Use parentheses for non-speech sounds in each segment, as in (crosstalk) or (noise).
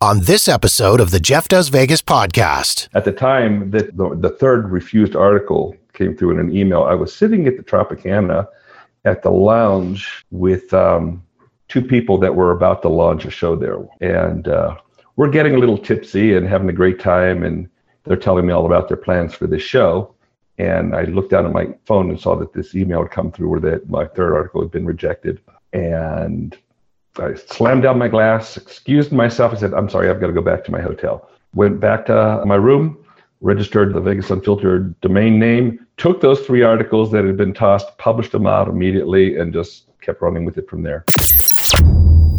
on this episode of the Jeff Does Vegas podcast. At the time that the, the third refused article came through in an email, I was sitting at the Tropicana at the lounge with um, two people that were about to launch a show there. And uh, we're getting a little tipsy and having a great time. And they're telling me all about their plans for this show. And I looked down at my phone and saw that this email had come through where that my third article had been rejected. And I slammed down my glass, excused myself. I said, I'm sorry, I've got to go back to my hotel. Went back to my room, registered the Vegas Unfiltered domain name, took those three articles that had been tossed, published them out immediately, and just kept running with it from there.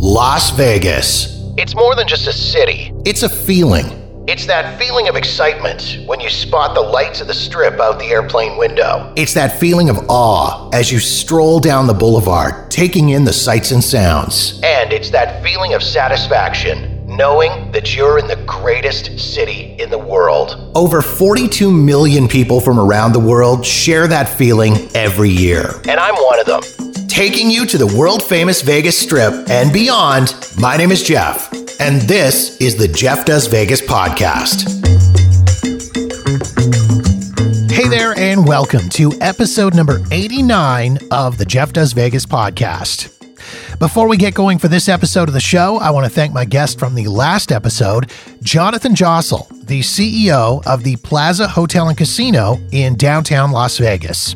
Las Vegas. It's more than just a city. It's a feeling. It's that feeling of excitement when you spot the lights of the strip out the airplane window. It's that feeling of awe as you stroll down the boulevard, taking in the sights and sounds. And it's that feeling of satisfaction knowing that you're in the greatest city in the world. Over 42 million people from around the world share that feeling every year. And I'm one of them. Taking you to the world famous Vegas Strip and beyond, my name is Jeff, and this is the Jeff Does Vegas podcast. Hey there, and welcome to episode number 89 of the Jeff Does Vegas podcast. Before we get going for this episode of the show, I want to thank my guest from the last episode, Jonathan Jossel, the CEO of the Plaza Hotel and Casino in downtown Las Vegas.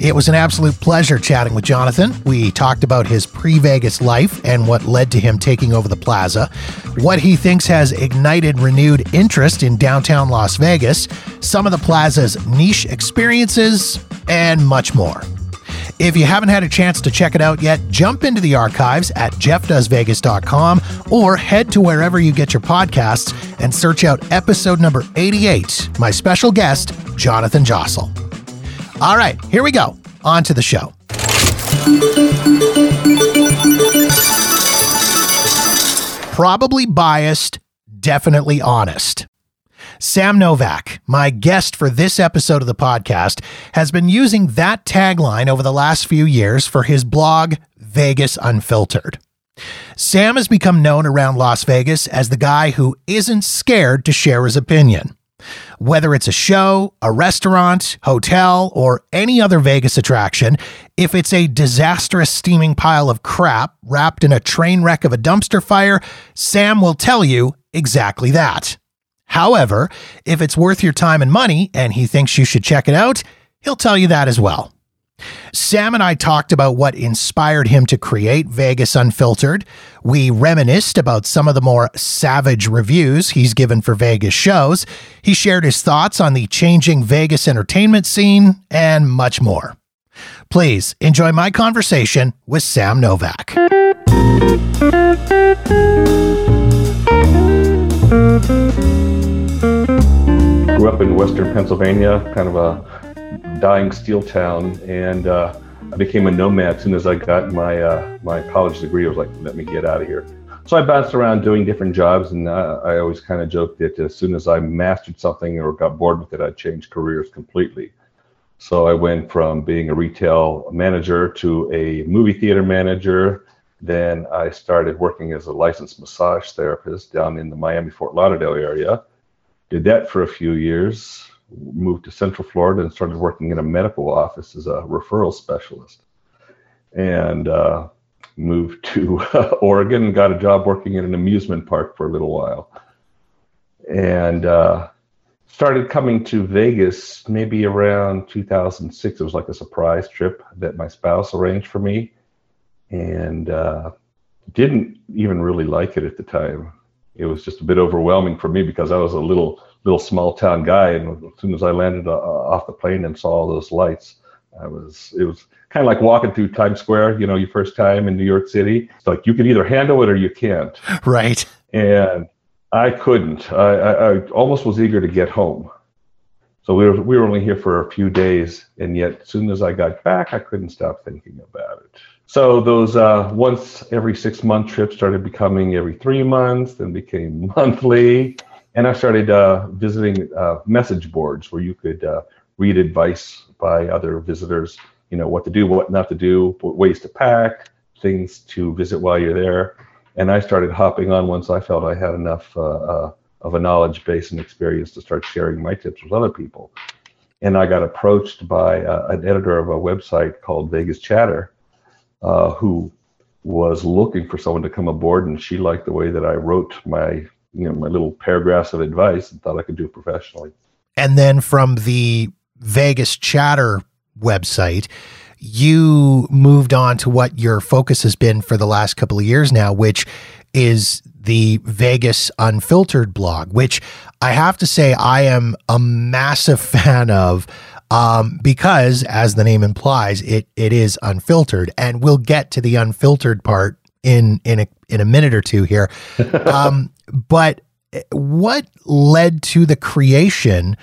It was an absolute pleasure chatting with Jonathan. We talked about his pre Vegas life and what led to him taking over the plaza, what he thinks has ignited renewed interest in downtown Las Vegas, some of the plaza's niche experiences, and much more. If you haven't had a chance to check it out yet, jump into the archives at jeffdoesvegas.com or head to wherever you get your podcasts and search out episode number 88, my special guest, Jonathan Jossel. All right, here we go. On to the show. Probably biased, definitely honest. Sam Novak, my guest for this episode of the podcast, has been using that tagline over the last few years for his blog, Vegas Unfiltered. Sam has become known around Las Vegas as the guy who isn't scared to share his opinion. Whether it's a show, a restaurant, hotel, or any other Vegas attraction, if it's a disastrous steaming pile of crap wrapped in a train wreck of a dumpster fire, Sam will tell you exactly that. However, if it's worth your time and money and he thinks you should check it out, he'll tell you that as well. Sam and I talked about what inspired him to create Vegas Unfiltered. We reminisced about some of the more savage reviews he's given for Vegas shows. He shared his thoughts on the changing Vegas entertainment scene and much more. Please enjoy my conversation with Sam Novak. Grew up in western Pennsylvania, kind of a dying steel town, and uh, I became a nomad as soon as I got my uh, my college degree. I was like, let me get out of here. So I bounced around doing different jobs, and I always kind of joked that as soon as I mastered something or got bored with it, I'd change careers completely. So I went from being a retail manager to a movie theater manager. Then I started working as a licensed massage therapist down in the Miami Fort Lauderdale area did that for a few years, moved to Central Florida and started working in a medical office as a referral specialist. And uh, moved to Oregon and got a job working in an amusement park for a little while. And uh, started coming to Vegas maybe around 2006. It was like a surprise trip that my spouse arranged for me. And uh, didn't even really like it at the time it was just a bit overwhelming for me because I was a little little small town guy, and as soon as I landed uh, off the plane and saw all those lights, I was it was kind of like walking through Times Square. You know, your first time in New York City. It's like you can either handle it or you can't. Right. And I couldn't. I, I, I almost was eager to get home. So we were we were only here for a few days, and yet as soon as I got back, I couldn't stop thinking about it. So those uh, once every six month trips started becoming every three months, then became (laughs) monthly, and I started uh, visiting uh, message boards where you could uh, read advice by other visitors. You know what to do, what not to do, ways to pack, things to visit while you're there, and I started hopping on once I felt I had enough uh, uh, of a knowledge base and experience to start sharing my tips with other people. And I got approached by uh, an editor of a website called Vegas Chatter, uh, who was looking for someone to come aboard, and she liked the way that I wrote my you know my little paragraphs of advice and thought I could do it professionally. And then from the Vegas Chatter website, you moved on to what your focus has been for the last couple of years now, which is the Vegas Unfiltered blog, which I have to say I am a massive (laughs) fan of. Um, because as the name implies, it it is unfiltered, and we'll get to the unfiltered part in in a in a minute or two here. (laughs) um, but what led to the creation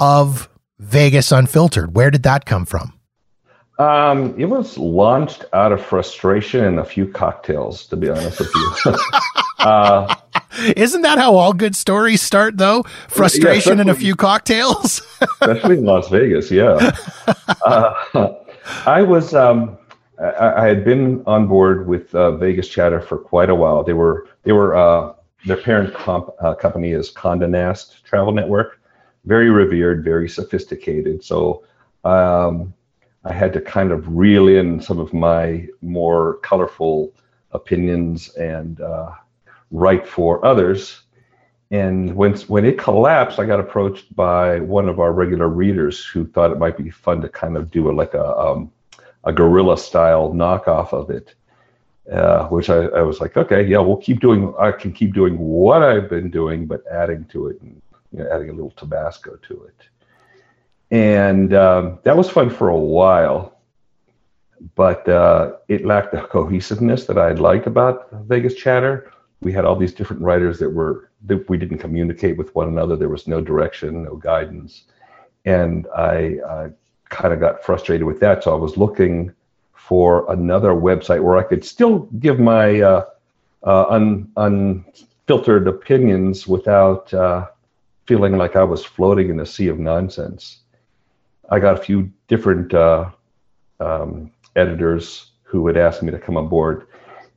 of Vegas Unfiltered? Where did that come from? Um, it was launched out of frustration and a few cocktails, to be honest with you. (laughs) uh, Isn't that how all good stories start, though? Frustration yeah, and a few cocktails? (laughs) especially in Las Vegas, yeah. Uh, I was, um, I, I, had been on board with uh, Vegas Chatter for quite a while. They were, they were, uh, their parent comp, uh, company is Condé Nast Travel Network, very revered, very sophisticated. So, um, I had to kind of reel in some of my more colorful opinions and uh, write for others. And when when it collapsed, I got approached by one of our regular readers who thought it might be fun to kind of do a, like a um, a guerrilla style knockoff of it. Uh, which I, I, was like, okay, yeah, we'll keep doing. I can keep doing what I've been doing, but adding to it and you know, adding a little Tabasco to it and um, that was fun for a while but uh, it lacked the cohesiveness that i'd like about vegas chatter we had all these different writers that were that we didn't communicate with one another there was no direction no guidance and i, I kind of got frustrated with that so i was looking for another website where i could still give my uh, uh, un, unfiltered opinions without uh, feeling like i was floating in a sea of nonsense I got a few different uh, um, editors who would ask me to come on board.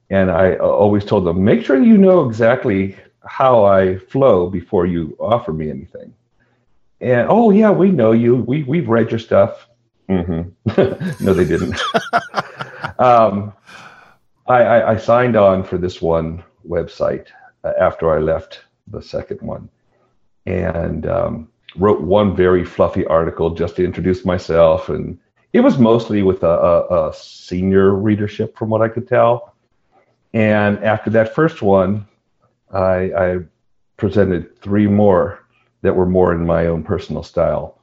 And I always told them, make sure you know exactly how I flow before you offer me anything. And oh yeah, we know you. We we've read your stuff. Mm-hmm. (laughs) no, they didn't. (laughs) um, I, I, I, signed on for this one website uh, after I left the second one, and um, wrote one very fluffy article just to introduce myself, and it was mostly with a, a, a senior readership, from what I could tell. And after that first one, I, I presented three more that were more in my own personal style,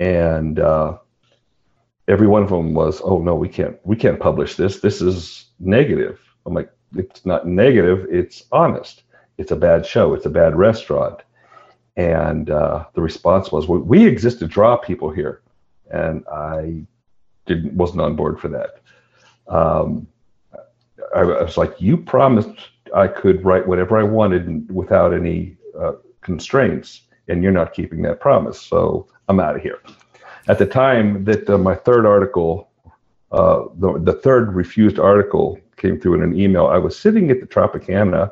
and uh, every one of them was, "Oh no, we can't, we can't publish this. This is negative." I'm like, "It's not negative. It's honest. It's a bad show. It's a bad restaurant." And uh, the response was, "We exist to draw people here," and I didn't wasn't on board for that. Um, I, I, was like, "You promised I could write whatever I wanted without any uh, constraints, and you're not keeping that promise. So I'm out of here." At the time that uh, my third article, uh, the, the third refused article came through in an email, I was sitting at the Tropicana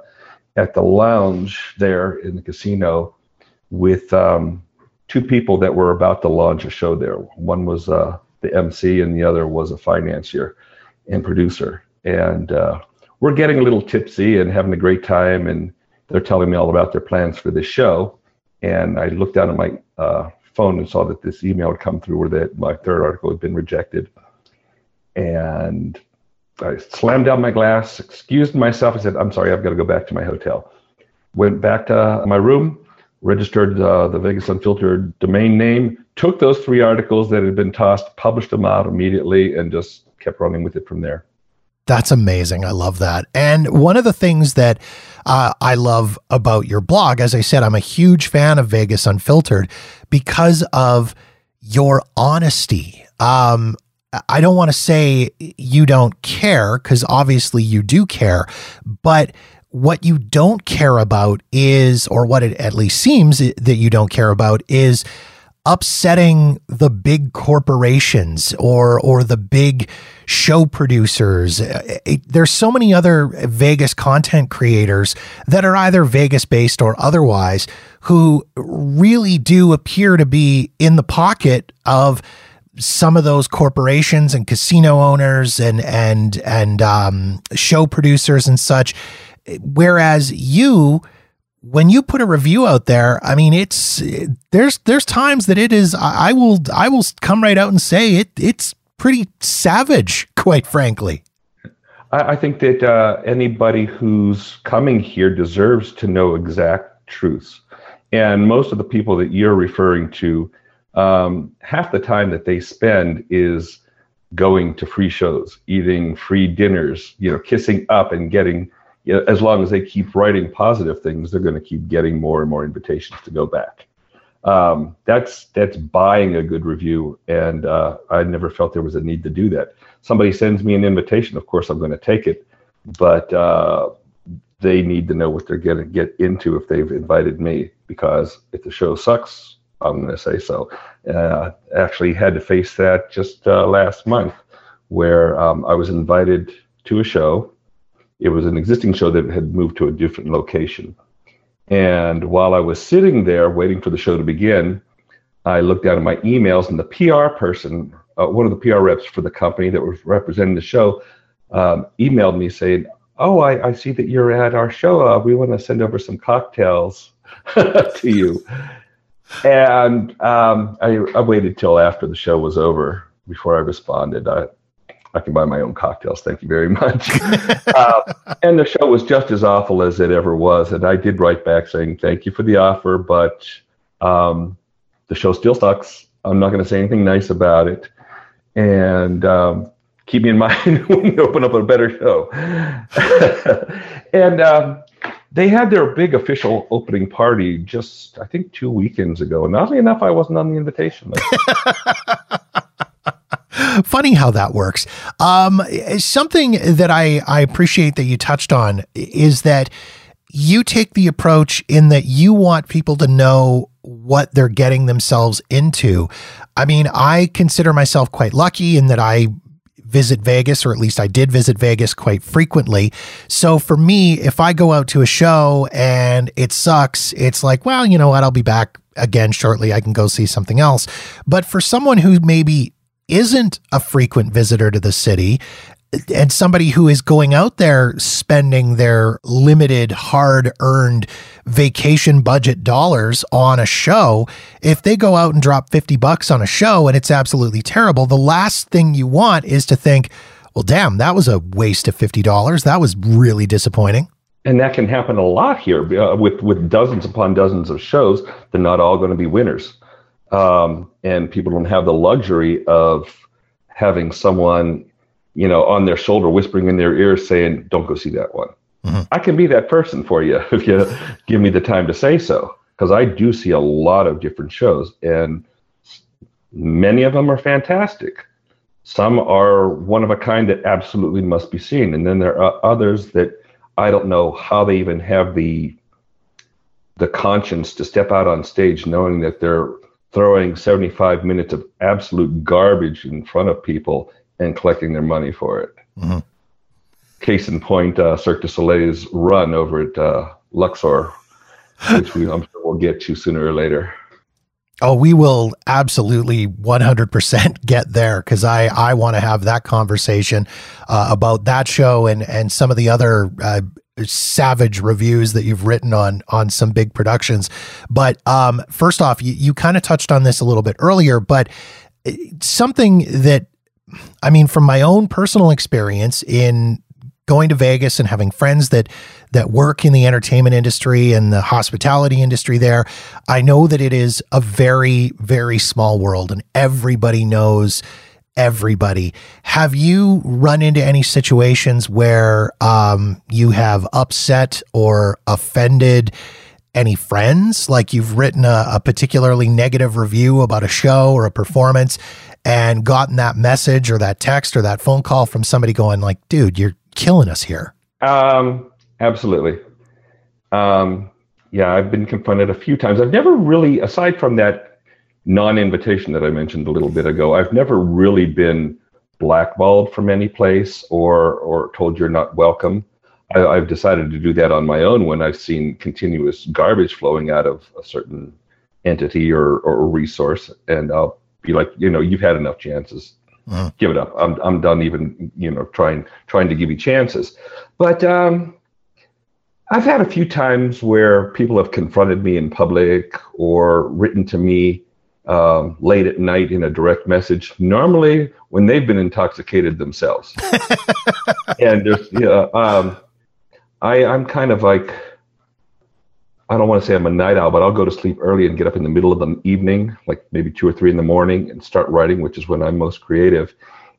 at the lounge there in the casino with um, two people that were about to launch a show there. One was uh, the MC, and the other was a financier and producer. And uh, we're getting a little tipsy and having a great time, and they're telling me all about their plans for this show. And I looked down at my uh, phone and saw that this email had come through where that my third article had been rejected. And I slammed down my glass, excused myself. I said, I'm sorry, I've got to go back to my hotel. Went back to my room, registered uh, the Vegas Unfiltered domain name, took those three articles that had been tossed, published them out immediately, and just kept running with it from there. That's amazing. I love that. And one of the things that uh, I love about your blog, as I said, I'm a huge fan of Vegas Unfiltered because of your honesty. Um, I don't want to say you don't care because obviously you do care, but what you don't care about is, or what it at least seems that you don't care about is upsetting the big corporations or or the big show producers. There's so many other Vegas content creators that are either Vegas based or otherwise who really do appear to be in the pocket of some of those corporations and casino owners and and and um, show producers and such. Whereas you, when you put a review out there, I mean, it's there's there's times that it is. I will I will come right out and say it. It's pretty savage, (laughs) quite frankly. I, I think that uh, anybody who's coming here deserves to know exact truths, and most of the people that you're referring to um, half the time that they spend is going to free shows, eating free dinners, you know, kissing up and getting, you know, as long as they keep writing positive things, they're going to keep getting more and more invitations to go back. Um, that's that's buying a good review, and uh, I never felt there was a need to do that. Somebody sends me an invitation, of course I'm going to take it, but uh, they need to know what they're going to get into if they've invited me. Because if the show sucks, I'm going to say so. Uh, actually, had to face that just uh, last month, where um, I was invited to a show. It was an existing show that had moved to a different location. And while I was sitting there waiting for the show to begin, I looked down at my emails, and the PR person, uh, one of the PR reps for the company that was representing the show, um, emailed me saying, "Oh, I, I, see that you're at our show. Uh, we want to send over some cocktails (laughs) to you." and um, I, I, waited till after the show was over before I responded. I, I can buy my own cocktails. Thank you very much. (laughs) uh, and the show was just as awful as it ever was. And I did write back saying, thank you for the offer, but um, the show still sucks. I'm not going to say anything nice about it. And um, keep me in (laughs) mind when you open up a better show. (laughs) and um, they had their big official opening party just I think two weekends ago. And oddly enough, I wasn't on the invitation list. Funny how that works. Um, something that I, I appreciate that you touched on is that you take the approach in that you want people to know what they're getting themselves into. I mean, I consider myself quite lucky in that I visit Vegas, or at least I did visit Vegas quite frequently. So for me, if I go out to a show and it sucks, it's like, well, you know what? I'll be back again shortly. I can go see something else. But for someone who maybe isn't a frequent visitor to the city and somebody who is going out there spending their limited hard earned vacation budget dollars on a show if they go out and drop 50 bucks on a show and it's absolutely terrible the last thing you want is to think well damn that was a waste of $50 that was really disappointing. And that can happen a lot here uh, with with dozens upon dozens of shows they're not all going to be winners um, and people don't have the luxury of having someone you know, on their shoulder, whispering in their ear, saying, "Don't go see that one." Mm-hmm. I can be that person for you (laughs) if you give me the time to say so, because I do see a lot of different shows, and many of them are fantastic. Some are one of a kind that absolutely must be seen, and then there are others that I don't know how they even have the the conscience to step out on stage knowing that they're throwing 75 minutes of absolute garbage in front of people and collecting their money for it. Mm-hmm. Case in point, uh, Cirque du Soleil's run over at uh, Luxor, which we, I'm sure we'll get to sooner or later. Oh, we will absolutely 100% get there because I, I want to have that conversation uh, about that show and, and some of the other uh, savage reviews that you've written on on some big productions. But um, first off, you, you kind of touched on this a little bit earlier, but uh, something that I mean, from my own personal experience in going to Vegas and having friends that that work in the entertainment industry and the hospitality industry there, I know that it is a very very small world and everybody knows everybody. Have you run into any situations where um, you have upset or offended any friends? Like you've written a, a particularly negative review about a show or a performance and gotten that message or that text or that phone call from somebody going like, dude, you're killing us here? Um, absolutely. Um, yeah, I've been confronted a few times. I've never really, aside from that non-invitation that I mentioned a little bit ago. I've never really been blackballed from any place or or told you're not welcome. I, have decided to do that on my own when I've seen continuous garbage flowing out of a certain entity or, or resource, and I'll be like, you know, you've had enough chances. Give it up. I'm I'm done even you know trying trying to give you chances. But um, I've had a few times where people have confronted me in public or written to me um, late at night in a direct message. Normally, when they've been intoxicated themselves, (laughs) and there's yeah, um, I I'm kind of like I don't want to say I'm a night owl, but I'll go to sleep early and get up in the middle of the evening, like maybe two or three in the morning, and start writing, which is when I'm most creative.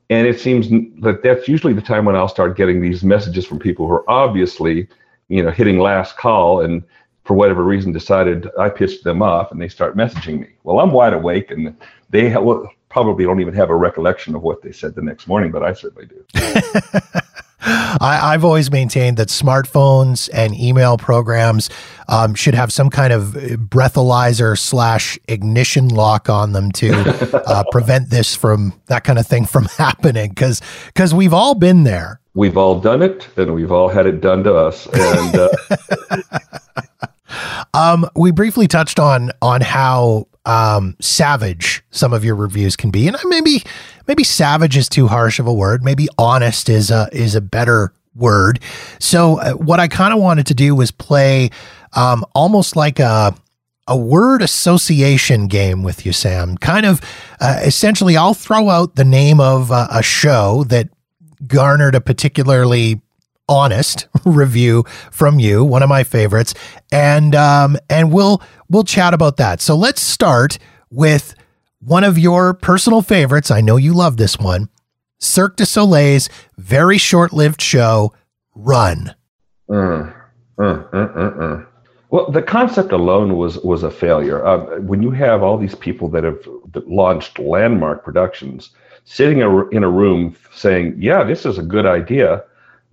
And it seems that that's usually the time when I'll start getting these messages from people who are obviously, you know, hitting last call and for whatever reason decided I pissed them off and they start messaging me. Well, I'm wide awake and they ha- well, probably don't even have a recollection of what they said the next morning, but I certainly do. (laughs) I, have always maintained that smartphones and email programs um, should have some kind of breathalyzer slash ignition lock on them to (laughs) uh, prevent this from that kind of thing from (laughs) happening. Because because we've all been there. We've all done it, and we've all had it done to us. And uh... (laughs) um, we briefly touched on on how um, savage some of your reviews can be, and maybe maybe savage is too harsh of a word. Maybe honest is a is a better word. So uh, what I kind of wanted to do was play um, almost like a a word association game with you, Sam. Kind of uh, essentially, I'll throw out the name of uh, a show that garnered a particularly honest (laughs) review from you, one of my favorites, and um, and we'll we'll chat about that. So let's start with one of your personal favorites. I know you love this one. Cirque du Soleil's very short-lived show, Run. Uh, uh, uh, well, the concept alone was was a failure. Uh, when you have all these people that have launched landmark productions sitting in a room saying, "Yeah, this is a good idea,"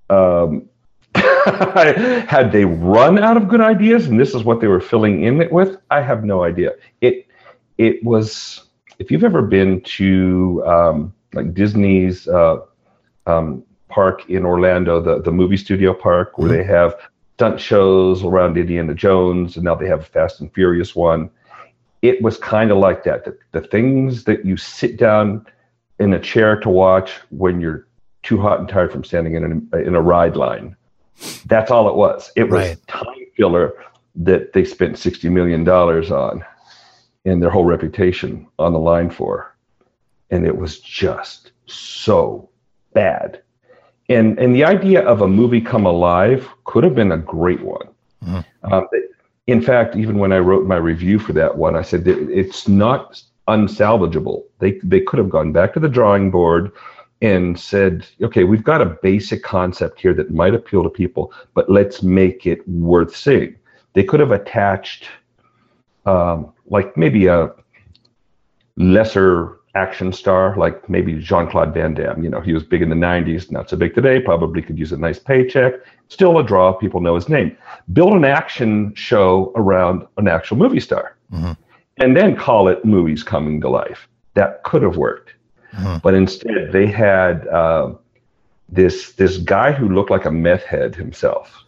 um, (laughs) had they run out of good ideas and this is what they were filling in it with i have no idea it it was if you've ever been to um, like disney's uh, um, park in orlando the, the movie studio park where mm-hmm. they have stunt shows around indiana jones and now they have a fast and furious one it was kind of like that the, the things that you sit down in a chair to watch when you're too hot and tired from standing in, a in a ride line. That's all it was. It was right. time filler that they spent $60 million on and their whole reputation on the line for. And it was just so bad. And, and the idea of a movie come alive could have been a great one. Mm-hmm. Um, in fact, even when I wrote my review for that one, I said it's not unsalvageable. They, they could have gone back to the drawing board and said, okay, we've got a basic concept here that might appeal to people, but let's make it worth seeing. They could have attached, um, like maybe a lesser action star, like maybe Jean Claude Van Damme. You know, he was big in the 90s, not so big today, probably could use a nice paycheck. Still a draw, people know his name. Build an action show around an actual movie star mm-hmm. and then call it Movies Coming to Life. That could have worked uh-huh. But instead, they had uh, this this guy who looked like a meth head himself,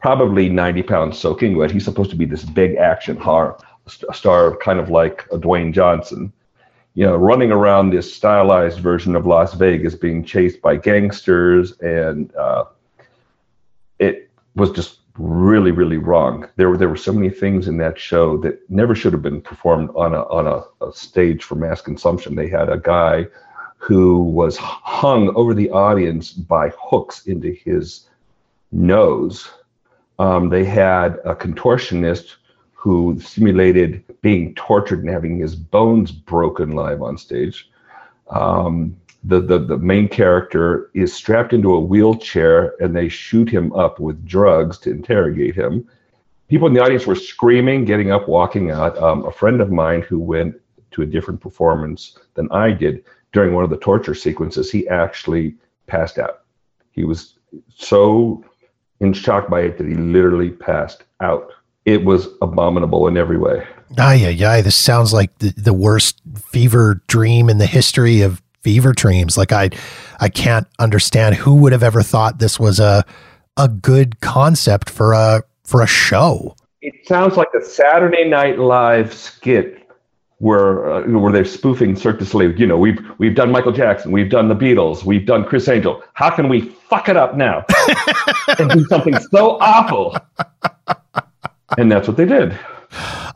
probably 90 pounds soaking wet. He's supposed to be this big action horror star, kind of like a Dwayne Johnson. You know, running around this stylized version of Las Vegas, being chased by gangsters, and uh, it was just really, really wrong. There were there were so many things in that show that never should have been performed on a on a, a stage for mass consumption. They had a guy who was hung over the audience by hooks into his nose. Um, they had a contortionist who simulated being tortured and having his bones broken live on stage. Um, the, the, the main character is strapped into a wheelchair and they shoot him up with drugs to interrogate him. People in the audience were screaming, getting up, walking out. Um, a friend of mine who went to a different performance than I did during one of the torture sequences, he actually passed out. He was so in shock by it that he literally passed out. It was abominable in every way. Ay, ay, ay. This sounds like the, the worst fever dream in the history of fever dreams. Like I, I can't understand who would have ever thought this was a, a good concept for a, for a show. It sounds like a Saturday Night Live skit where uh, where they're spoofing Cirque du Soleil. You know, we've we've done Michael Jackson, we've done the Beatles, we've done Criss Angel. How can we fuck it up now (laughs) and do something so awful? And that's what they did.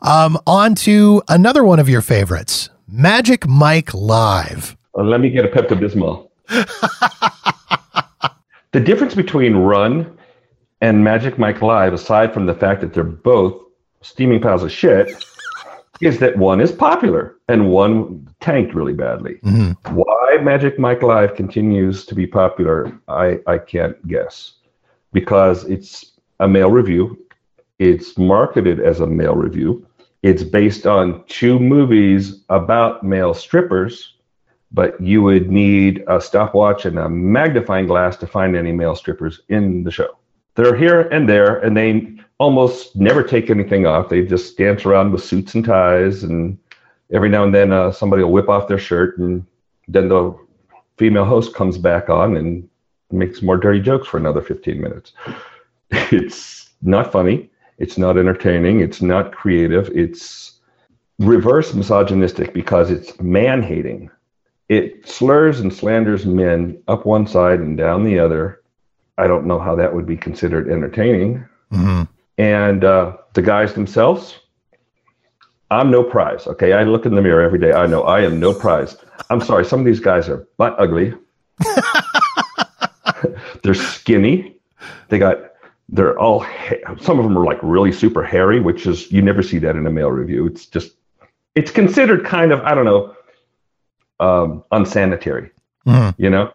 Um, on to another one of your favorites, Magic Mike Live. Uh, let me get a Pepto Bismol. (laughs) the difference between Run and Magic Mike Live, aside from the fact that they're both steaming piles of shit, (laughs) is that one is popular and one tanked really badly. Mm-hmm. Why Magic Mike Live continues to be popular, I, I can't guess. Because it's a male revue, it's marketed as a male revue, it's based on two movies about male strippers, but you would need a stopwatch and a magnifying glass to find any male strippers in the show. They're here and there, and they almost never take anything off. They just dance around with suits and ties, and every now and then uh, somebody will whip off their shirt, and then the female host comes back on and makes more dirty jokes for another 15 minutes. (laughs) it's not funny. It's not entertaining. It's not creative. It's reverse misogynistic because it's man hating. It slurs and slanders men up one side and down the other. I don't know how that would be considered entertaining. Mm-hmm. And uh, the guys themselves, I'm no prize. Okay. I look in the mirror every day. I know I am no prize. I'm sorry. Some of these guys are butt ugly. (laughs) they're skinny. They got, they're all, ha- some of them are like really super hairy, which is, you never see that in a male revue. It's just, it's considered kind of, I don't know, um, unsanitary, mm-hmm. you know?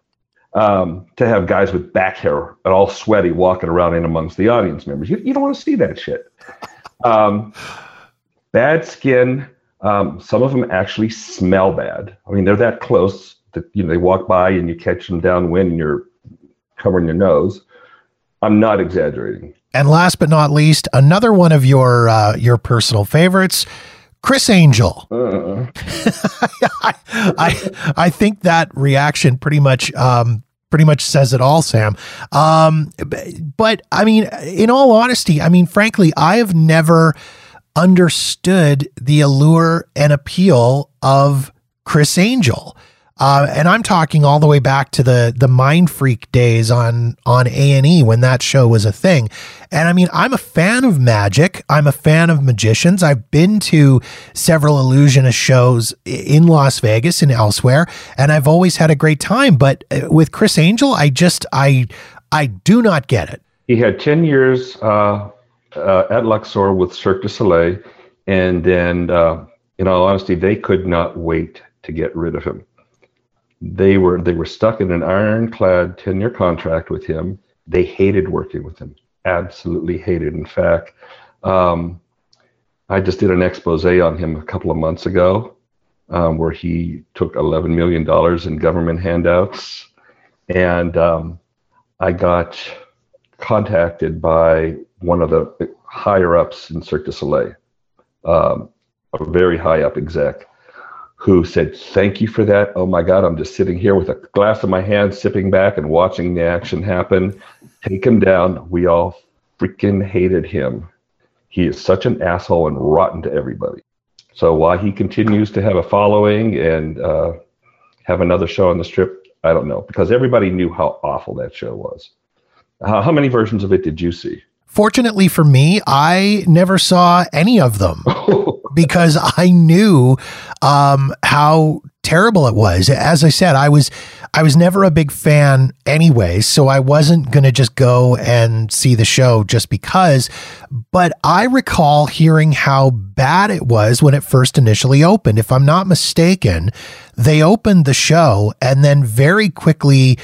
um, to have guys with back hair and all sweaty walking around in amongst the audience members. You, you don't want to see that shit. Um, bad skin. Um, some of them actually smell bad. I mean, they're that close that you know they walk by and you catch them downwind and you're covering your nose. I'm not exaggerating. And last but not least, another one of your uh, your personal favorites, Criss Angel. (laughs) Uh. I, I, I think that reaction pretty much um, pretty much says it all, Sam. Um, but I mean, in all honesty, I mean, frankly, I have never understood the allure and appeal of Criss Angel. Uh, and I'm talking all the way back to the the Mindfreak days on on A and E when that show was a thing. And I mean, I'm a fan of magic. I'm a fan of magicians. I've been to several illusionist shows in Las Vegas and elsewhere, and I've always had a great time. But uh, with Criss Angel, I just I I do not get it. He had ten years uh, uh, at Luxor with Cirque du Soleil, and then, uh, in all honesty, they could not wait to get rid of him they were they were stuck in an ironclad 10-year contract with him. They hated working with him, absolutely hated. In fact, um, I just did an expose on him a couple of months ago, um, where he took 11 million dollars in government handouts, and um, I got contacted by one of the higher ups in Cirque du Soleil, um, a very high up exec who said, Thank you for that. Oh my God, I'm just sitting here with a glass in my hand, sipping back and watching the action happen. Take him down. We all freaking hated him. He is such an asshole and rotten to everybody. So why he continues to have a following and uh, have another show on the strip, I don't know, because everybody knew how awful that show was. Uh, how many versions of it did you see? Fortunately for me, I never saw any of them. (laughs) because I knew um, how terrible it was. As I said, I was I was never a big fan anyway, so I wasn't going to just go and see the show just because. But I recall hearing how bad it was when it first initially opened. If I'm not mistaken, they opened the show and then very quickly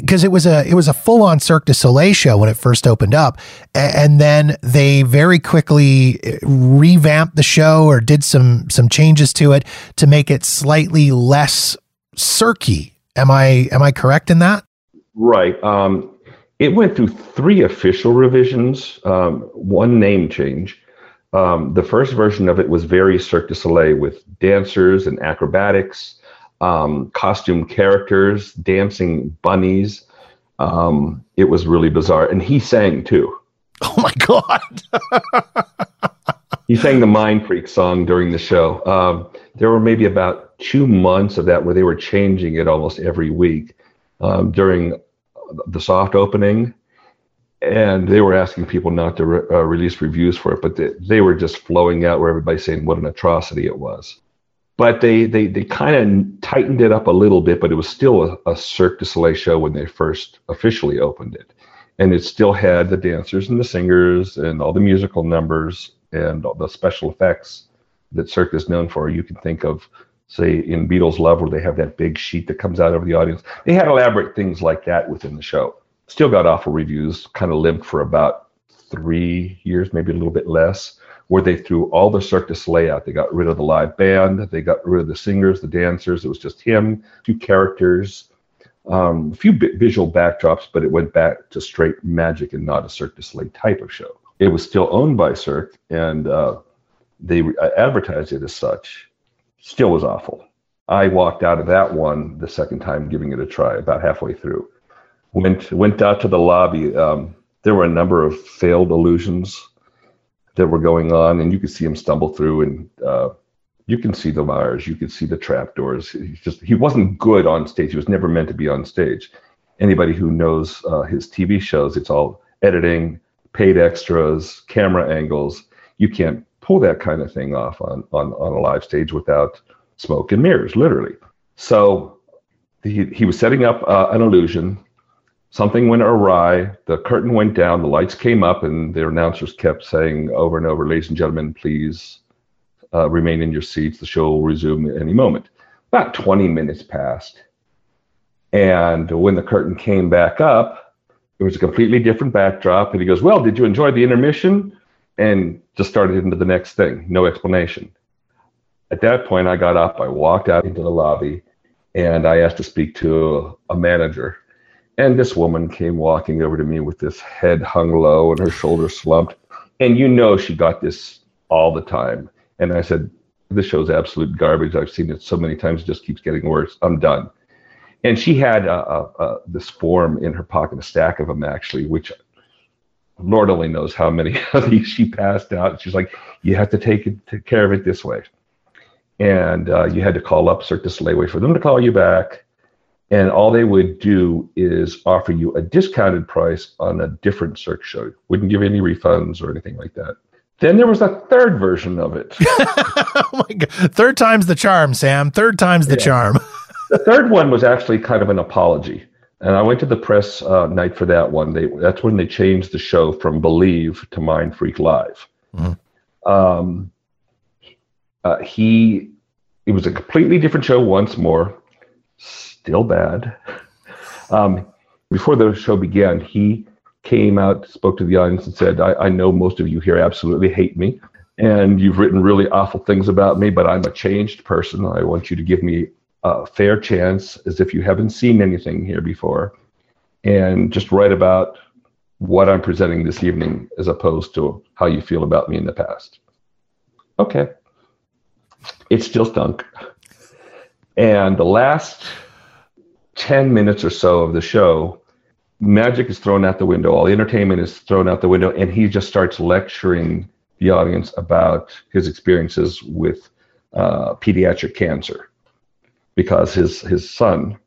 because it was a it was a full on Cirque du Soleil show when it first opened up, and then they very quickly uh, revamped the show or did some some changes to it to make it slightly less cirky. Am I am I correct in that? Right. Um, it went through three official revisions, um, one name change. Um, the first version of it was very Cirque du Soleil with dancers and acrobatics, um, costume characters, dancing bunnies. Um, it was really bizarre. And he sang too. (laughs) Oh my God. (laughs) he sang the Mindfreak song during the show. Um, there were maybe about two months of that where they were changing it almost every week um, during the soft opening. And they were asking people not to re- uh, release reviews for it, but they, they were just flowing out where everybody's saying what an atrocity it was. But they they, they kind of tightened it up a little bit, but it was still a, a Cirque du Soleil show when they first officially opened it and it still had the dancers and the singers and all the musical numbers and all the special effects that Cirque is known for. You can think of, say, in Beatles Love, where they have that big sheet that comes out over the audience. They had elaborate things like that within the show. Still got awful reviews, kind of lived for about three years, maybe a little bit less, where they threw all the Cirque du Soleil out. They got rid of the live band, they got rid of the singers, the dancers. It was just him, two characters um, a few visual backdrops, but it went back to straight magic and not a Cirque du Soleil type of show. It was still owned by Cirque, and uh, they uh, advertised it as such. Still was awful. I walked out of that one the second time, giving it a try, about halfway through. Went went out to the lobby. Um, there were a number of failed illusions that were going on, and you could see him stumble through and uh, you can see the wires, you can see the trapdoors. He just he wasn't good on stage. He was never meant to be on stage. Anybody who knows uh, his TV shows, it's all editing, paid extras, camera angles. You can't pull that kind of thing off on on, on a live stage without smoke and mirrors, literally. So he, he was setting up uh, an illusion. Something went awry. The curtain went down. The lights came up, and the announcers kept saying over and over, "Ladies and gentlemen, please uh, remain in your seats. The show will resume at any moment. About 20 minutes passed. And when the curtain came back up, it was a completely different backdrop. And he goes, Well, did you enjoy the intermission? And just started into the next thing, no explanation. At that point, I got up, I walked out into the lobby, and I asked to speak to a, a manager. And this woman came walking over to me with this head hung low and her shoulders slumped. And you know, she got this all the time. And I said, This show's absolute garbage. I've seen it so many times, it just keeps getting worse. I'm done. And she had this form in her pocket, a stack of them actually, which Lord only knows how many (laughs) of these she passed out. She's like, You have to take, it, take care of it this way. And uh, you had to call up Cirque du Soleil, for them to call you back. And all they would do is offer you a discounted price on a different Cirque show. Wouldn't give any refunds or anything like that. Then there was a third version of it. (laughs) oh my god! Third time's the charm, Sam. Third time's the yeah. charm. (laughs) the third one was actually kind of an apology, and I went to the press uh, night for that one. They that's when they changed the show from Believe to Mindfreak Live. Mm-hmm. Um, uh, he it was a completely different show once more, still bad. Um, before the show began, he came out, spoke to the audience, and said, I, I know most of you here absolutely hate me, and you've written really awful things about me, but I'm a changed person. I want you to give me a fair chance as if you haven't seen anything here before, and just write about what I'm presenting this evening as opposed to how you feel about me in the past. Okay. It still stunk. And the last 10 minutes or so of the show, magic is thrown out the window, all the entertainment is thrown out the window, and he just starts lecturing the audience about his experiences with uh, pediatric cancer because his his son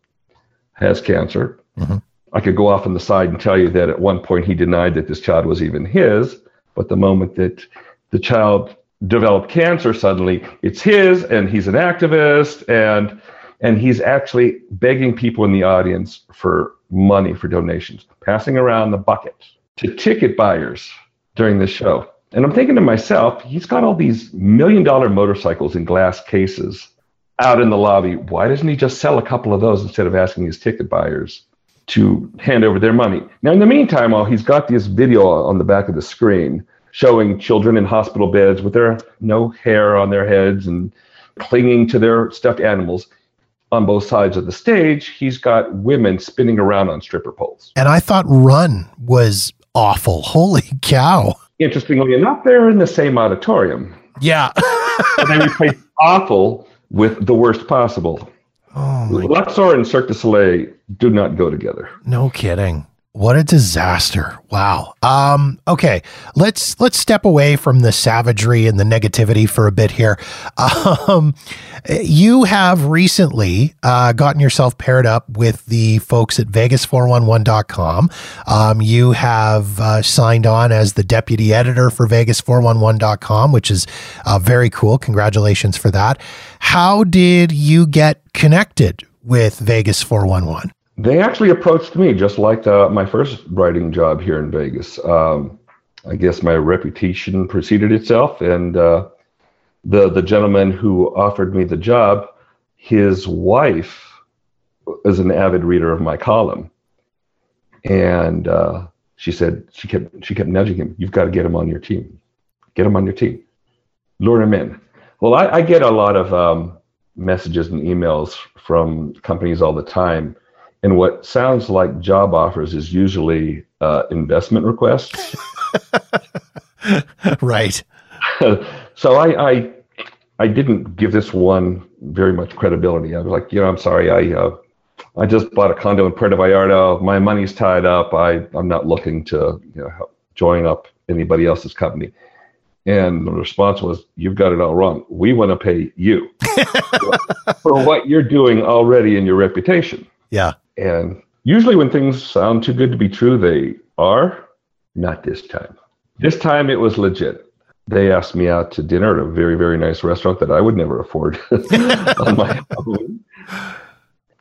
has cancer. Mm-hmm. I could go off on the side and tell you that at one point he denied that this child was even his, but the moment that the child developed cancer, suddenly it's his, and he's an activist, and and he's actually begging people in the audience for money for donations, passing around the bucket to ticket buyers during this show. And I'm thinking to myself, he's got all these million dollar motorcycles in glass cases out in the lobby. Why doesn't he just sell a couple of those instead of asking his ticket buyers to hand over their money? Now, in the meantime, while he's got this video on the back of the screen showing children in hospital beds with their no hair on their heads and clinging to their stuffed animals, on both sides of the stage, he's got women spinning around on stripper poles. And I thought Run was awful. Holy cow. interestingly enough, they're in the same auditorium. Yeah. (laughs) And they replaced awful with the worst possible. Oh Luxor and Cirque du Soleil do not go together. No kidding. What a disaster. Wow. Um, okay. Let's let's step away from the savagery and the negativity for a bit here. (laughs) Um, you have recently uh, gotten yourself paired up with the folks at Vegas411.com. Um, you have uh, signed on as the deputy editor for Vegas411.com, which is uh, very cool. Congratulations for that. How did you get connected with Vegas 411? They actually approached me just like uh, my first writing job here in Vegas. Um, I guess my reputation preceded itself, and uh, the the gentleman who offered me the job, his wife is an avid reader of my column, and uh, she said she kept she kept nudging him. You've got to get him on your team. Get him on your team. Lure him in. Well, I, I get a lot of um, messages and emails from companies all the time and what sounds like job offers is usually uh, investment requests. (laughs) right. (laughs) so I, I, I didn't give this one very much credibility. I was like, you know, I'm sorry, I uh, I just bought a condo in Puerto Vallarta. My money's tied up. I I'm not looking to you know join up anybody else's company. And the response was, You've got it all wrong. We want to pay you (laughs) for what you're doing already in your reputation. Yeah. And usually, when things sound too good to be true, they are. Not this time. This time it was legit. They asked me out to dinner at a very, very nice restaurant that I would never afford (laughs) on my own.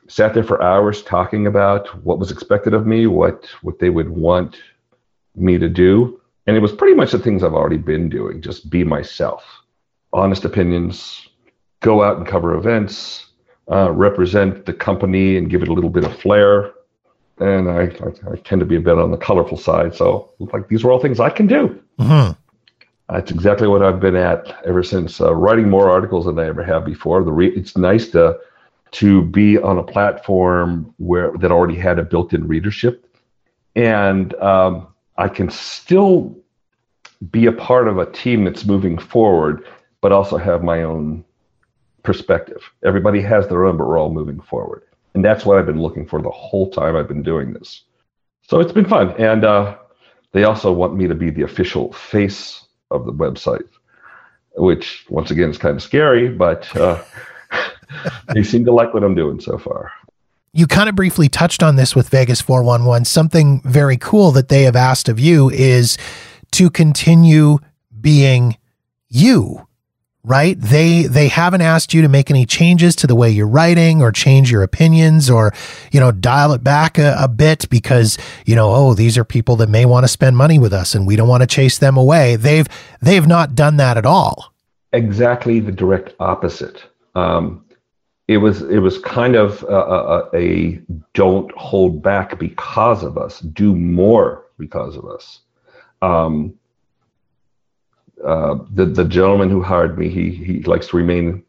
Sat there for hours talking about what was expected of me, what what they would want me to do, and it was pretty much the things I've already been doing. Just be myself, honest opinions, go out and cover events, uh, represent the company and give it a little bit of flair. And I, I, I, tend to be a bit on the colorful side. So, like, these are all things I can do. Mm-hmm. That's exactly what I've been at ever since uh, writing more articles than I ever have before. The re- it's nice to to be on a platform where that already had a built-in readership, and um, I can still be a part of a team that's moving forward, but also have my own perspective. Everybody has their own, but we're all moving forward. And that's what I've been looking for the whole time I've been doing this. So it's been fun. And uh, they also want me to be the official face of the website, which once again is kind of scary, but uh, (laughs) they seem to like what I'm doing so far. You kind of briefly touched on this with Vegas 411. Something very cool that they have asked of you is to continue being you right? They they haven't asked you to make any changes to the way you're writing or change your opinions or you know dial it back a, a bit because you know oh these are people that may want to spend money with us and we don't want to chase them away. They've they've not done that at all. Exactly the direct opposite. Um, it was it was kind of a, a, a don't hold back because of us, do more because of us. Um, uh, the the gentleman who hired me, he he likes to remain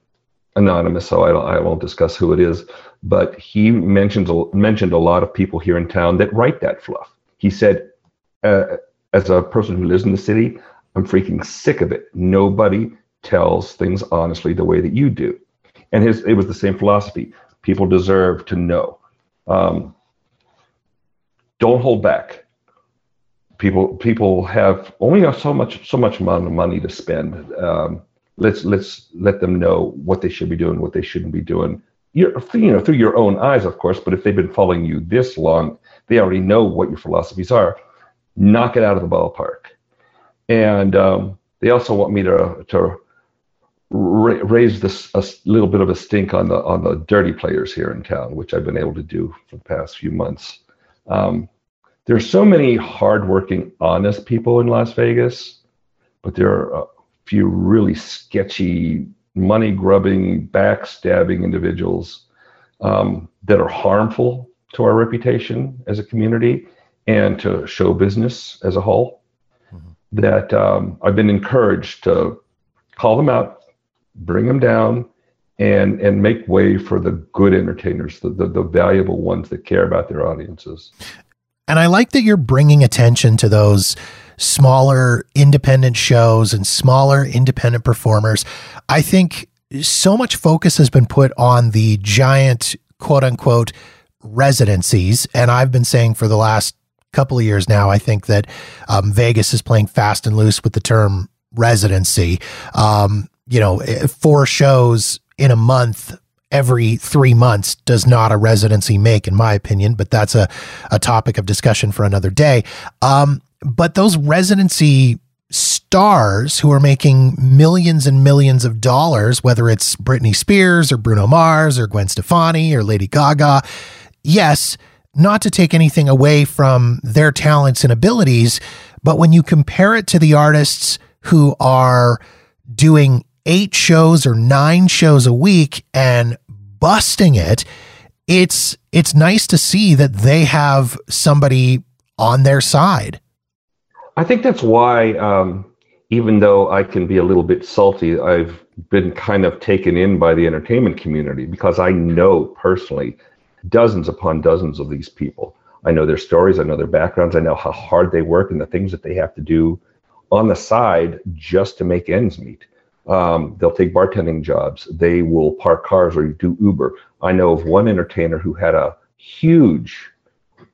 anonymous, so I I won't discuss who it is. But he mentioned mentioned a lot of people here in town that write that fluff. He said, uh, as a person who lives in the city, I'm freaking sick of it. Nobody tells things honestly the way that you do. And his it was the same philosophy. People deserve to know. Um, don't hold back people people have only so much so much amount of money to spend. Um, let's let's let them know what they should be doing, what they shouldn't be doing. You're, you know through your own eyes, of course. But if they've been following you this long, they already know what your philosophies are. Knock it out of the ballpark. And um, they also want me to to ra- raise this a little bit of a stink on the on the dirty players here in town, which I've been able to do for the past few months. Um, there's so many hardworking, honest people in Las Vegas, but there are a few really sketchy, money grubbing, backstabbing individuals um, that are harmful to our reputation as a community and to show business as a whole. Mm-hmm. That um, I've been encouraged to call them out, bring them down, and and make way for the good entertainers, the, the, the valuable ones that care about their audiences. And I like that you're bringing attention to those smaller independent shows and smaller independent performers. I think so much focus has been put on the giant quote unquote residencies. And I've been saying for the last couple of years now, I think that um, Vegas is playing fast and loose with the term residency. Um, you know, eh, four shows in a month every three months does not a residency make, in my opinion, but that's a, a topic of discussion for another day. Um, but those residency stars who are making millions and millions of dollars, whether it's Britney Spears or Bruno Mars or Gwen Stefani or Lady Gaga, yes, not to take anything away from their talents and abilities, but when you compare it to the artists who are doing eight shows or nine shows a week and busting it, it's it's nice to see that they have somebody on their side. I think that's why, um, even though I can be a little bit salty, I've been kind of taken in by the entertainment community because I know personally dozens upon dozens of these people. I know their stories, I know their backgrounds, I know how hard they work and the things that they have to do on the side just to make ends meet. Um, they'll take bartending jobs. They will park cars or do Uber. I know of one entertainer who had a huge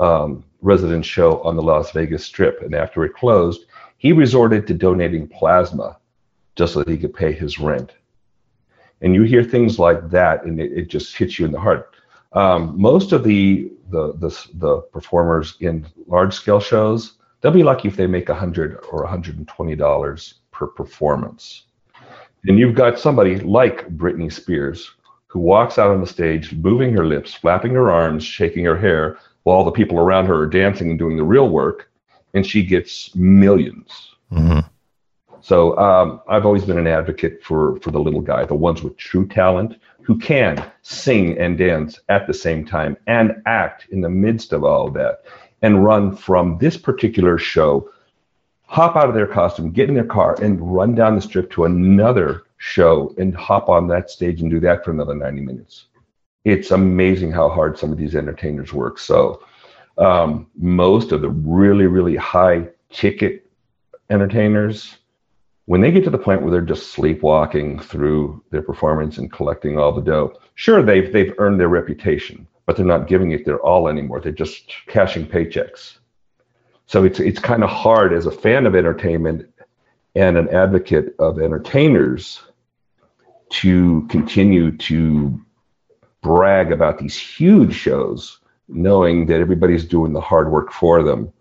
um, residence show on the Las Vegas Strip. And after it closed, he resorted to donating plasma just so that he could pay his rent. And you hear things like that, and it, it just hits you in the heart. Um, most of the, the, the the performers in large scale shows, they'll be lucky if they make 100 or 120 dollars per performance. And you've got somebody like Britney Spears who walks out on the stage, moving her lips, flapping her arms, shaking her hair, while all the people around her are dancing and doing the real work, and she gets 1000000s mm-hmm. So um, I've always been an advocate for for the little guy, the ones with true talent who can sing and dance at the same time and act in the midst of all that, and run from this particular show, hop out of their costume, get in their car, and run down the strip to another show and hop on that stage and do that for another 90 minutes it's amazing how hard some of these entertainers work. So um, most of the really, really high ticket entertainers, when they get to the point where they're just sleepwalking through their performance and collecting all the dough, sure they've they've earned their reputation, but they're not giving it their all anymore. They're just cashing paychecks. So it's it's kind of hard as a fan of entertainment and an advocate of entertainers to continue to brag about these huge shows, knowing that everybody's doing the hard work for them.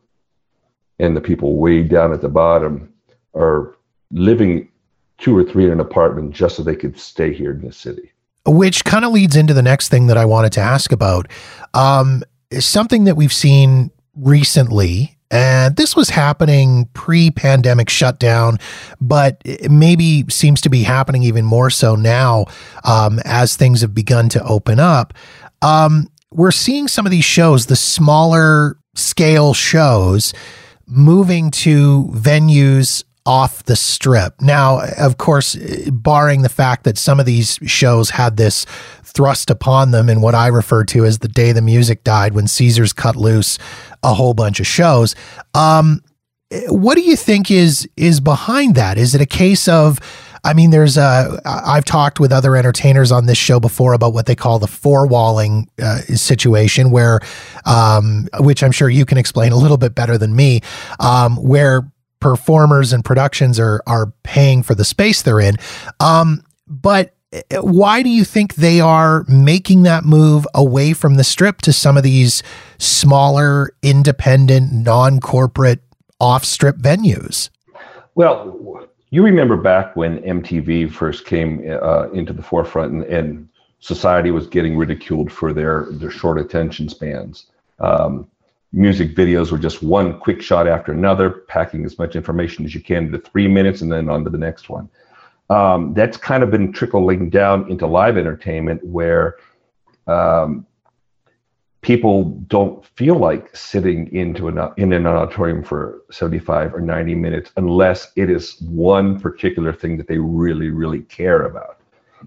And the people way down at the bottom are living two or three in an apartment just so they could stay here in the city. Which kind of leads into the next thing that I wanted to ask about. Um, something that we've seen recently and this was happening pre pandemic shutdown, but maybe seems to be happening even more so now um, as things have begun to open up. Um, we're seeing some of these shows, the smaller scale shows, moving to venues off the strip. Now, of course, barring the fact that some of these shows had this thrust upon them in what I refer to as the day the music died when Caesars cut loose a whole bunch of shows. Um, what do you think is is behind that? Is it a case of I mean, there's a. I've talked with other entertainers on this show before about what they call the four walling uh, situation, where, um, which I'm sure you can explain a little bit better than me, um, where performers and productions are are paying for the space they're in. Um, but why do you think they are making that move away from the strip to some of these smaller, independent, non corporate off strip venues? Well, you remember back when MTV first came uh, into the forefront and, and, society was getting ridiculed for their, their short attention spans. Um, music videos were just one quick shot after another, packing as much information as you can into three minutes and then on to the next one. Um, that's kind of been trickling down into live entertainment where um, people don't feel like sitting into an in an auditorium for 75 or 90 minutes unless it is one particular thing that they really really care about.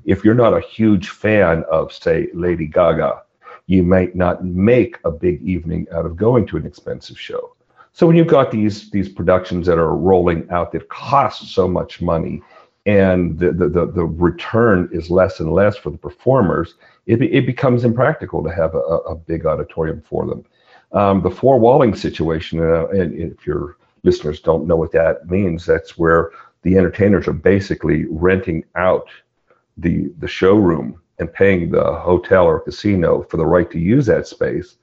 If you're not a huge fan of say lady gaga you might not make a big evening out of going to an expensive show So when you've got these these productions that are rolling out that cost so much money, and the the, the, the return is less and less for the performers, it, it becomes impractical to have a, a big auditorium for them. Um, the four walling situation, uh, and if your listeners don't know what that means, that's where the entertainers are basically renting out the the showroom and paying the hotel or casino for the right to use that space.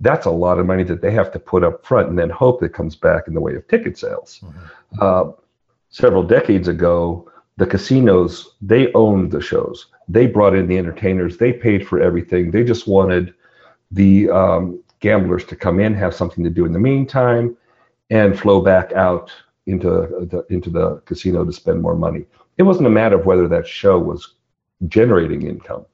That's a lot of money that they have to put up front and then hope that comes back in the way of ticket sales. Mm-hmm. Uh, several decades ago, the casinos they owned the shows. They brought in the entertainers. They paid for everything. They just wanted the um, gamblers to come in, have something to do in the meantime, and flow back out into the, into the casino to spend more money. It wasn't a matter of whether that show was generating income.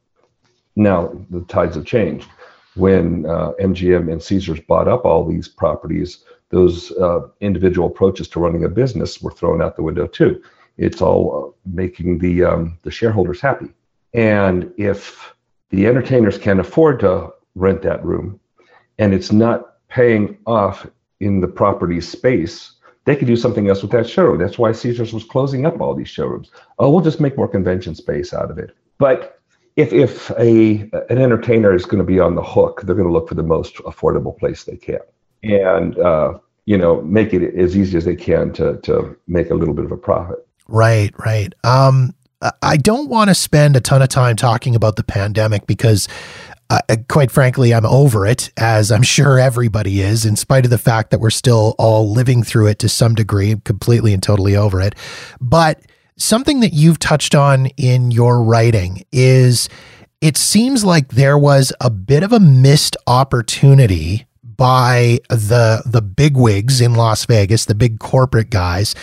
Now the tides have changed. When uh, MGM and Caesars bought up all these properties, those uh, individual approaches to running a business were thrown out the window too. It's all uh, making the um, the shareholders happy. And if the entertainers can't afford to rent that room, and it's not paying off in the property space, they could do something else with that showroom. That's why Caesars was closing up all these showrooms. Oh, we'll just make more convention space out of it. But if if a an entertainer is going to be on the hook, they're going to look for the most affordable place they can, and uh, you know, make it as easy as they can to to make a little bit of a profit. Right, right. Um, I don't want to spend a ton of time talking about the pandemic because uh, quite frankly, I'm over it, as I'm sure everybody is, in spite of the fact that we're still all living through it to some degree, completely and totally over it. But something that you've touched on in your writing is it seems like there was a bit of a missed opportunity by the the bigwigs in Las Vegas, the big corporate guys,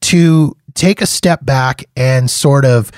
to take a step back and sort of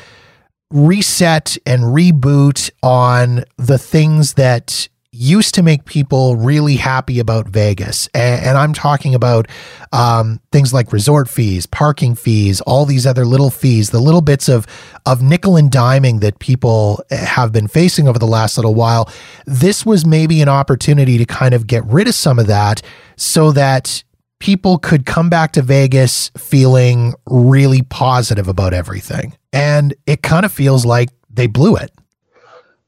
reset and reboot on the things that used to make people really happy about Vegas. And, and I'm talking about um, things like resort fees, parking fees, all these other little fees, the little bits of, of nickel and diming that people have been facing over the last little while. This was maybe an opportunity to kind of get rid of some of that so that people could come back to Vegas feeling really positive about everything. And it kind of feels like they blew it.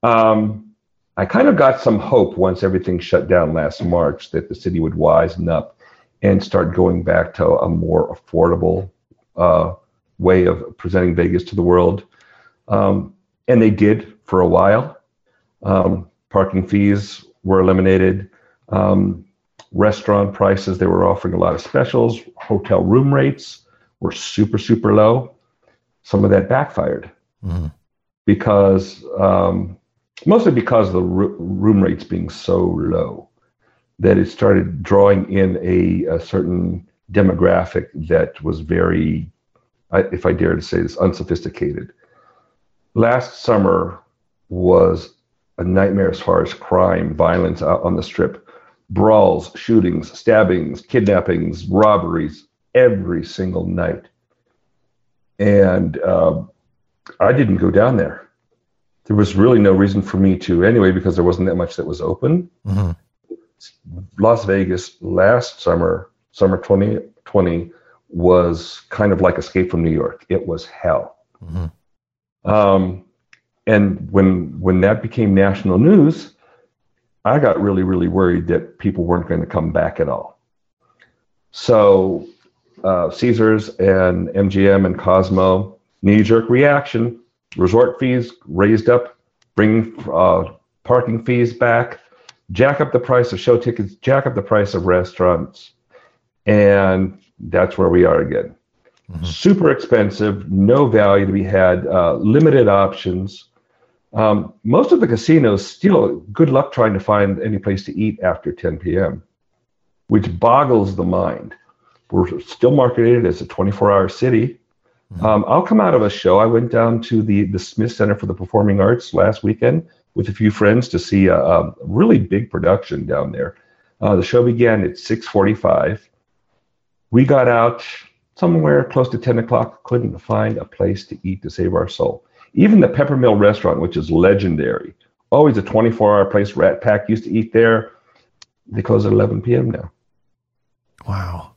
Um, I kind of got some hope once everything shut down last March that the city would wisen up and start going back to a more affordable uh, way of presenting Vegas to the world. Um, and they did for a while. Um, parking fees were eliminated. Um, restaurant prices. They were offering a lot of specials. Hotel room rates were super, super low. Some of that backfired mm. because, um, mostly because of the r- room rates being so low, that it started drawing in a, a certain demographic that was very, if I dare to say this, unsophisticated. Last summer was a nightmare as far as crime, violence out on the strip brawls, shootings, stabbings, kidnappings, robberies every single night. And uh, I didn't go down there. There was really no reason for me to anyway, because there wasn't that much that was open. Mm-hmm. Las Vegas last summer, summer 2020, was kind of like Escape from New York. It was hell. Mm-hmm. Um, and when when that became national news, I got really, really worried that people weren't going to come back at all. So uh, Caesars and MGM and Cosmo, knee jerk reaction, resort fees raised up, bring uh, parking fees back, jack up the price of show tickets, jack up the price of restaurants. And that's where we are again. Mm-hmm. Super expensive, no value to be had, uh, limited options. Um, most of the casinos still good luck trying to find any place to eat after 10 p.m., which boggles the mind. We're still marketed as a 24-hour city. Mm-hmm. Um, I'll come out of a show. I went down to the the Smith Center for the Performing Arts last weekend with a few friends to see a, a really big production down there. Uh, the show began at 6:45. We got out somewhere close to 10 o'clock. Couldn't find a place to eat to save our soul. Even the Peppermill restaurant, which is legendary, always a 24 hour place. Rat Pack used to eat there. They close at 11 p.m. now. Wow.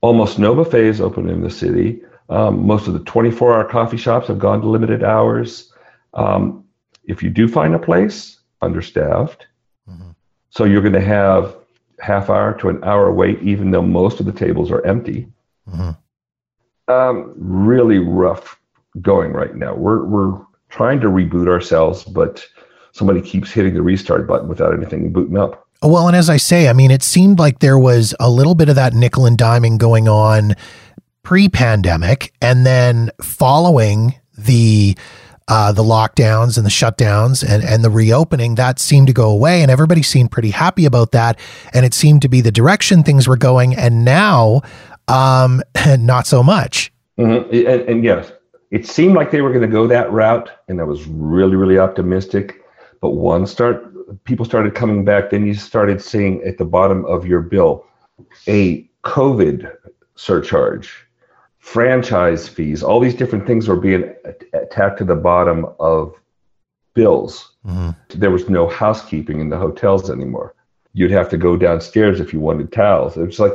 Almost no buffets open in the city. Um, most of the 24 hour coffee shops have gone to limited hours. Um, if you do find a place, understaffed. Mm-hmm. So you're going to have half hour to an hour wait, even though most of the tables are empty. Mm-hmm. Um, really rough going right now. We're, we're trying to reboot ourselves, but somebody keeps hitting the restart button without anything booting up. Well, and as I say, I mean, it seemed like there was a little bit of that nickel and diming going on pre pandemic. And then following the uh, the lockdowns and the shutdowns and, and the reopening, that seemed to go away. And everybody seemed pretty happy about that. And it seemed to be the direction things were going. And now, um, (laughs) not so much. Mm-hmm. And, and yes, it seemed like they were going to go that route. And I was really, really optimistic. But one start, people started coming back. Then you started seeing at the bottom of your bill a COVID surcharge, franchise fees, all these different things were being tacked to the bottom of bills. Mm-hmm. There was no housekeeping in the hotels anymore. You'd have to go downstairs if you wanted towels. It was like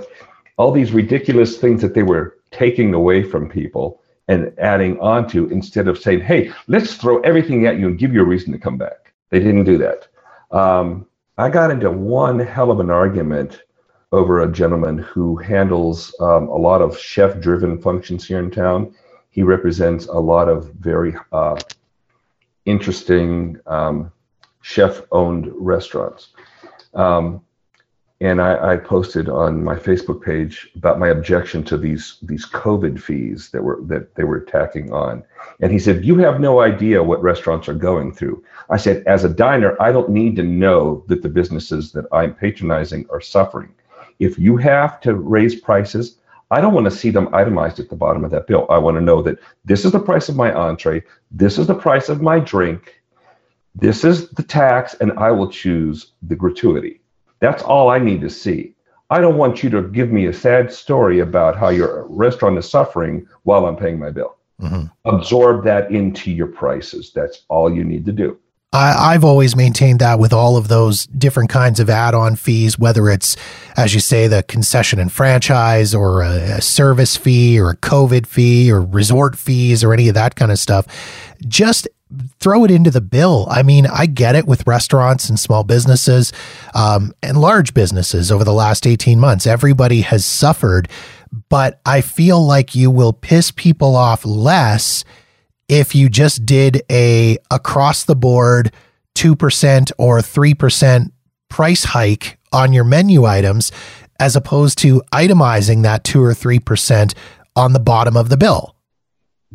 all these ridiculous things that they were taking away from people and adding on to instead of saying, hey, let's throw everything at you and give you a reason to come back. They didn't do that. Um, I got into one hell of an argument over a gentleman who handles um, a lot of chef driven functions here in town. He represents a lot of very uh, interesting um, chef owned restaurants. Um, and I, I, posted on my Facebook page about my objection to these these COVID fees that were that they were tacking on. And he said, "You have no idea what restaurants are going through." I said, "As a diner, I don't need to know that the businesses that I'm patronizing are suffering. If you have to raise prices, I don't want to see them itemized at the bottom of that bill. I want to know that this is the price of my entree, this is the price of my drink, this is the tax, and I will choose the gratuity." That's all I need to see. I don't want you to give me a sad story about how your restaurant is suffering while I'm paying my bill. Mm-hmm. Absorb that into your prices. That's all you need to do. I, have always maintained that with all of those different kinds of add on fees, whether it's, as you say, the concession and franchise or a, a, service fee or a COVID fee or resort fees or any of that kind of stuff. Just throw it into the bill. I mean, I get it with restaurants and small businesses um, and large businesses over the last 18 months. Everybody has suffered, but I feel like you will piss people off less if you just did a across the board 2% or 3% price hike on your menu items as opposed to itemizing that 2 or 3% on the bottom of the bill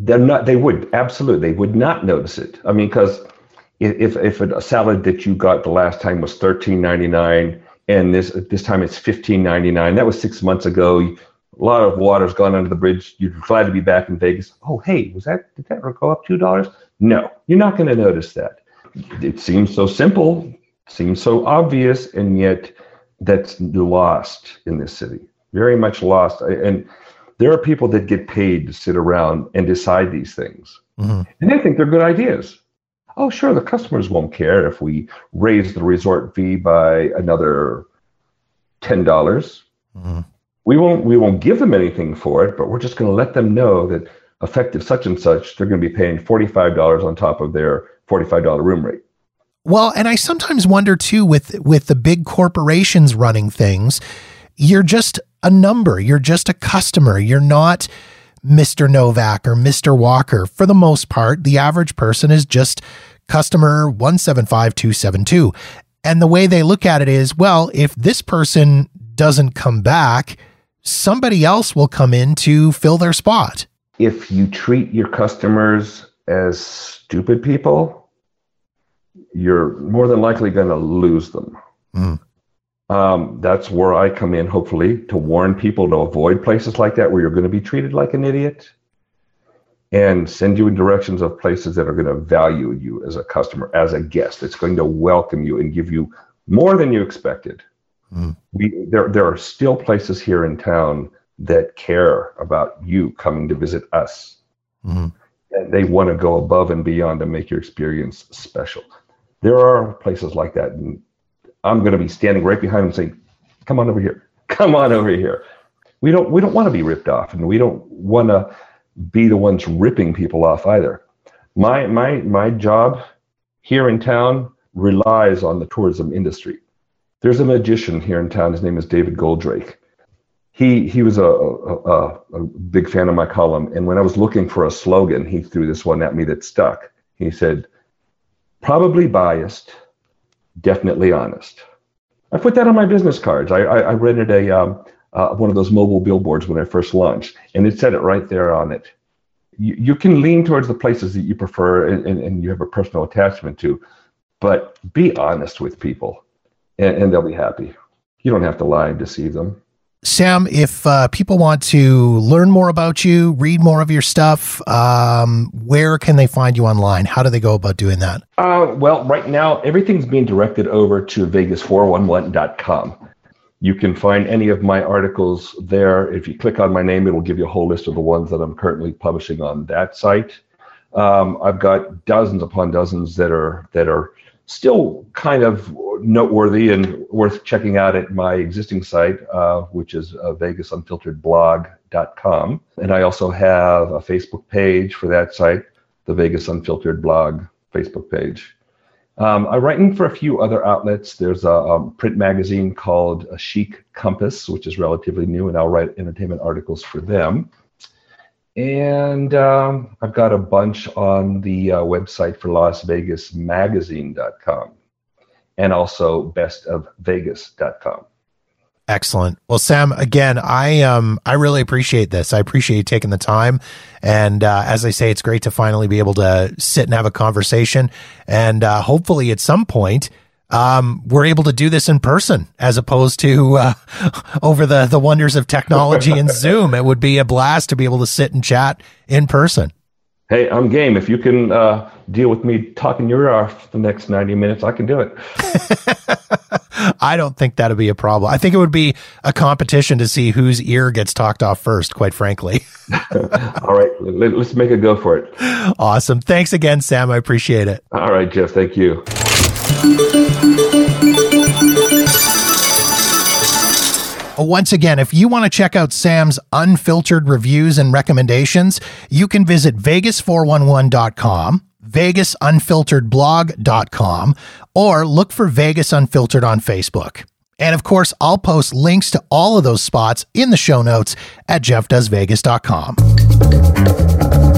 they're not they would absolutely they would not notice it. I mean because if if a salad that you got the last time was 13.99 and this this time it's 15.99 that was six months ago. A lot of water's gone under the bridge. You're glad to be back in vegas. Oh hey was that did that go up two dollars? No you're not going to notice that. It seems so simple seems so obvious and yet that's lost in this city very much lost. And there are people that get paid to sit around and decide these things. Mm-hmm. And they think they're good ideas. Oh, sure, the customers won't care if we raise the resort fee by another ten dollars. Mm-hmm. We won't we won't give them anything for it, but we're just going to let them know that effective such and such, they're going to be paying forty five dollars on top of their forty five dollar room rate. Well, and I sometimes wonder too with with the big corporations running things, you're just a number. You're just a customer. You're not Mr. Novak or Mr. Walker. For the most part, the average person is just customer 175272. And the way they look at it is well, if this person doesn't come back, somebody else will come in to fill their spot. If you treat your customers as stupid people, you're more than likely going to lose them. Mm. Um, that's where I come in, hopefully, to warn people to avoid places like that where you're going to be treated like an idiot and send you in directions of places that are going to value you as a customer, as a guest. It's going to welcome you and give you more than you expected. Mm. We, there, there are still places here in town that care about you coming to visit us. Mm. And they want to go above and beyond to make your experience special. There are places like that. I'm going to be standing right behind him saying, come on over here. (laughs) Come on over here. we don't we don't want to be ripped off, and we don't want to be the ones ripping people off either. My my my job here in town relies on the tourism industry. There's a magician here in town. His name is David Goldrake. He he was a, a, a big fan of my column, and when I was looking for a slogan, he threw this one at me that stuck. He said, "Probably biased, definitely honest." I put that on my business cards. I I, I rented a um, uh, one of those mobile billboards when I first launched, and it said it right there on it. You, you can lean towards the places that you prefer and, and, and you have a personal attachment to, but be honest with people, and, and they'll be happy. You don't have to lie and deceive them. Sam, if uh, people want to learn more about you, read more of your stuff, um, where can they find you online? How do they go about doing that? Uh, well, right now, everything's being directed over to vegas411.com. You can find any of my articles there. If you click on my name, it'll give you a whole list of the ones that I'm currently publishing on that site. Um, I've got dozens upon dozens that are that are still kind of noteworthy and worth checking out at my existing site, uh, which is uh, vegasunfilteredblog.com. And I also have a Facebook page for that site, the Vegas Unfiltered Blog Facebook page. Um, I'm writing for a few other outlets. There's a, a, print magazine called a Chic Compass, which is relatively new, and I'll write entertainment articles for them. And um, I've got a bunch on the uh, website for Las Vegas Magazine.com and also bestofvegas.com. Excellent. Well, Sam, again, I um I really appreciate this. I appreciate you taking the time, and uh, as I say, it's great to finally be able to sit and have a conversation, and uh, hopefully, at some point, um, we're able to do this in person as opposed to uh, (laughs) over the the wonders of technology and (laughs) Zoom. It would be a blast to be able to sit and chat in person. Hey, I'm game. If you can uh, deal with me talking your ear off for the next 90 minutes, I can do it. (laughs) I don't think that'd be a problem. I think it would be a competition to see whose ear gets talked off first, quite frankly. All right, let's make a go for it. Awesome. Thanks again, Sam. I appreciate it. All right, Jeff. Thank you. Oh, once again, if you want to check out Sam's unfiltered reviews and recommendations, you can visit vegas411.com, vegasunfilteredblog.com, or look for Vegas Unfiltered on Facebook. And of course, I'll post links to all of those spots in the show notes at jeffdoesvegas.com.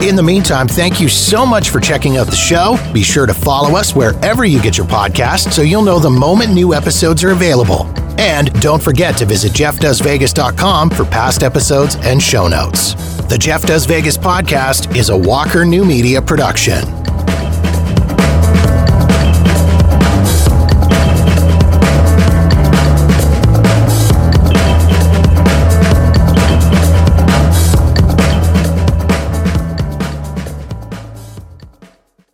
In the meantime, thank you so much for checking out the show. Be sure to follow us wherever you get your podcast so you'll know the moment new episodes are available. And don't forget to visit jeffdoesvegas.com for past episodes and show notes. The Jeff Does Vegas podcast is a Walker New Media production.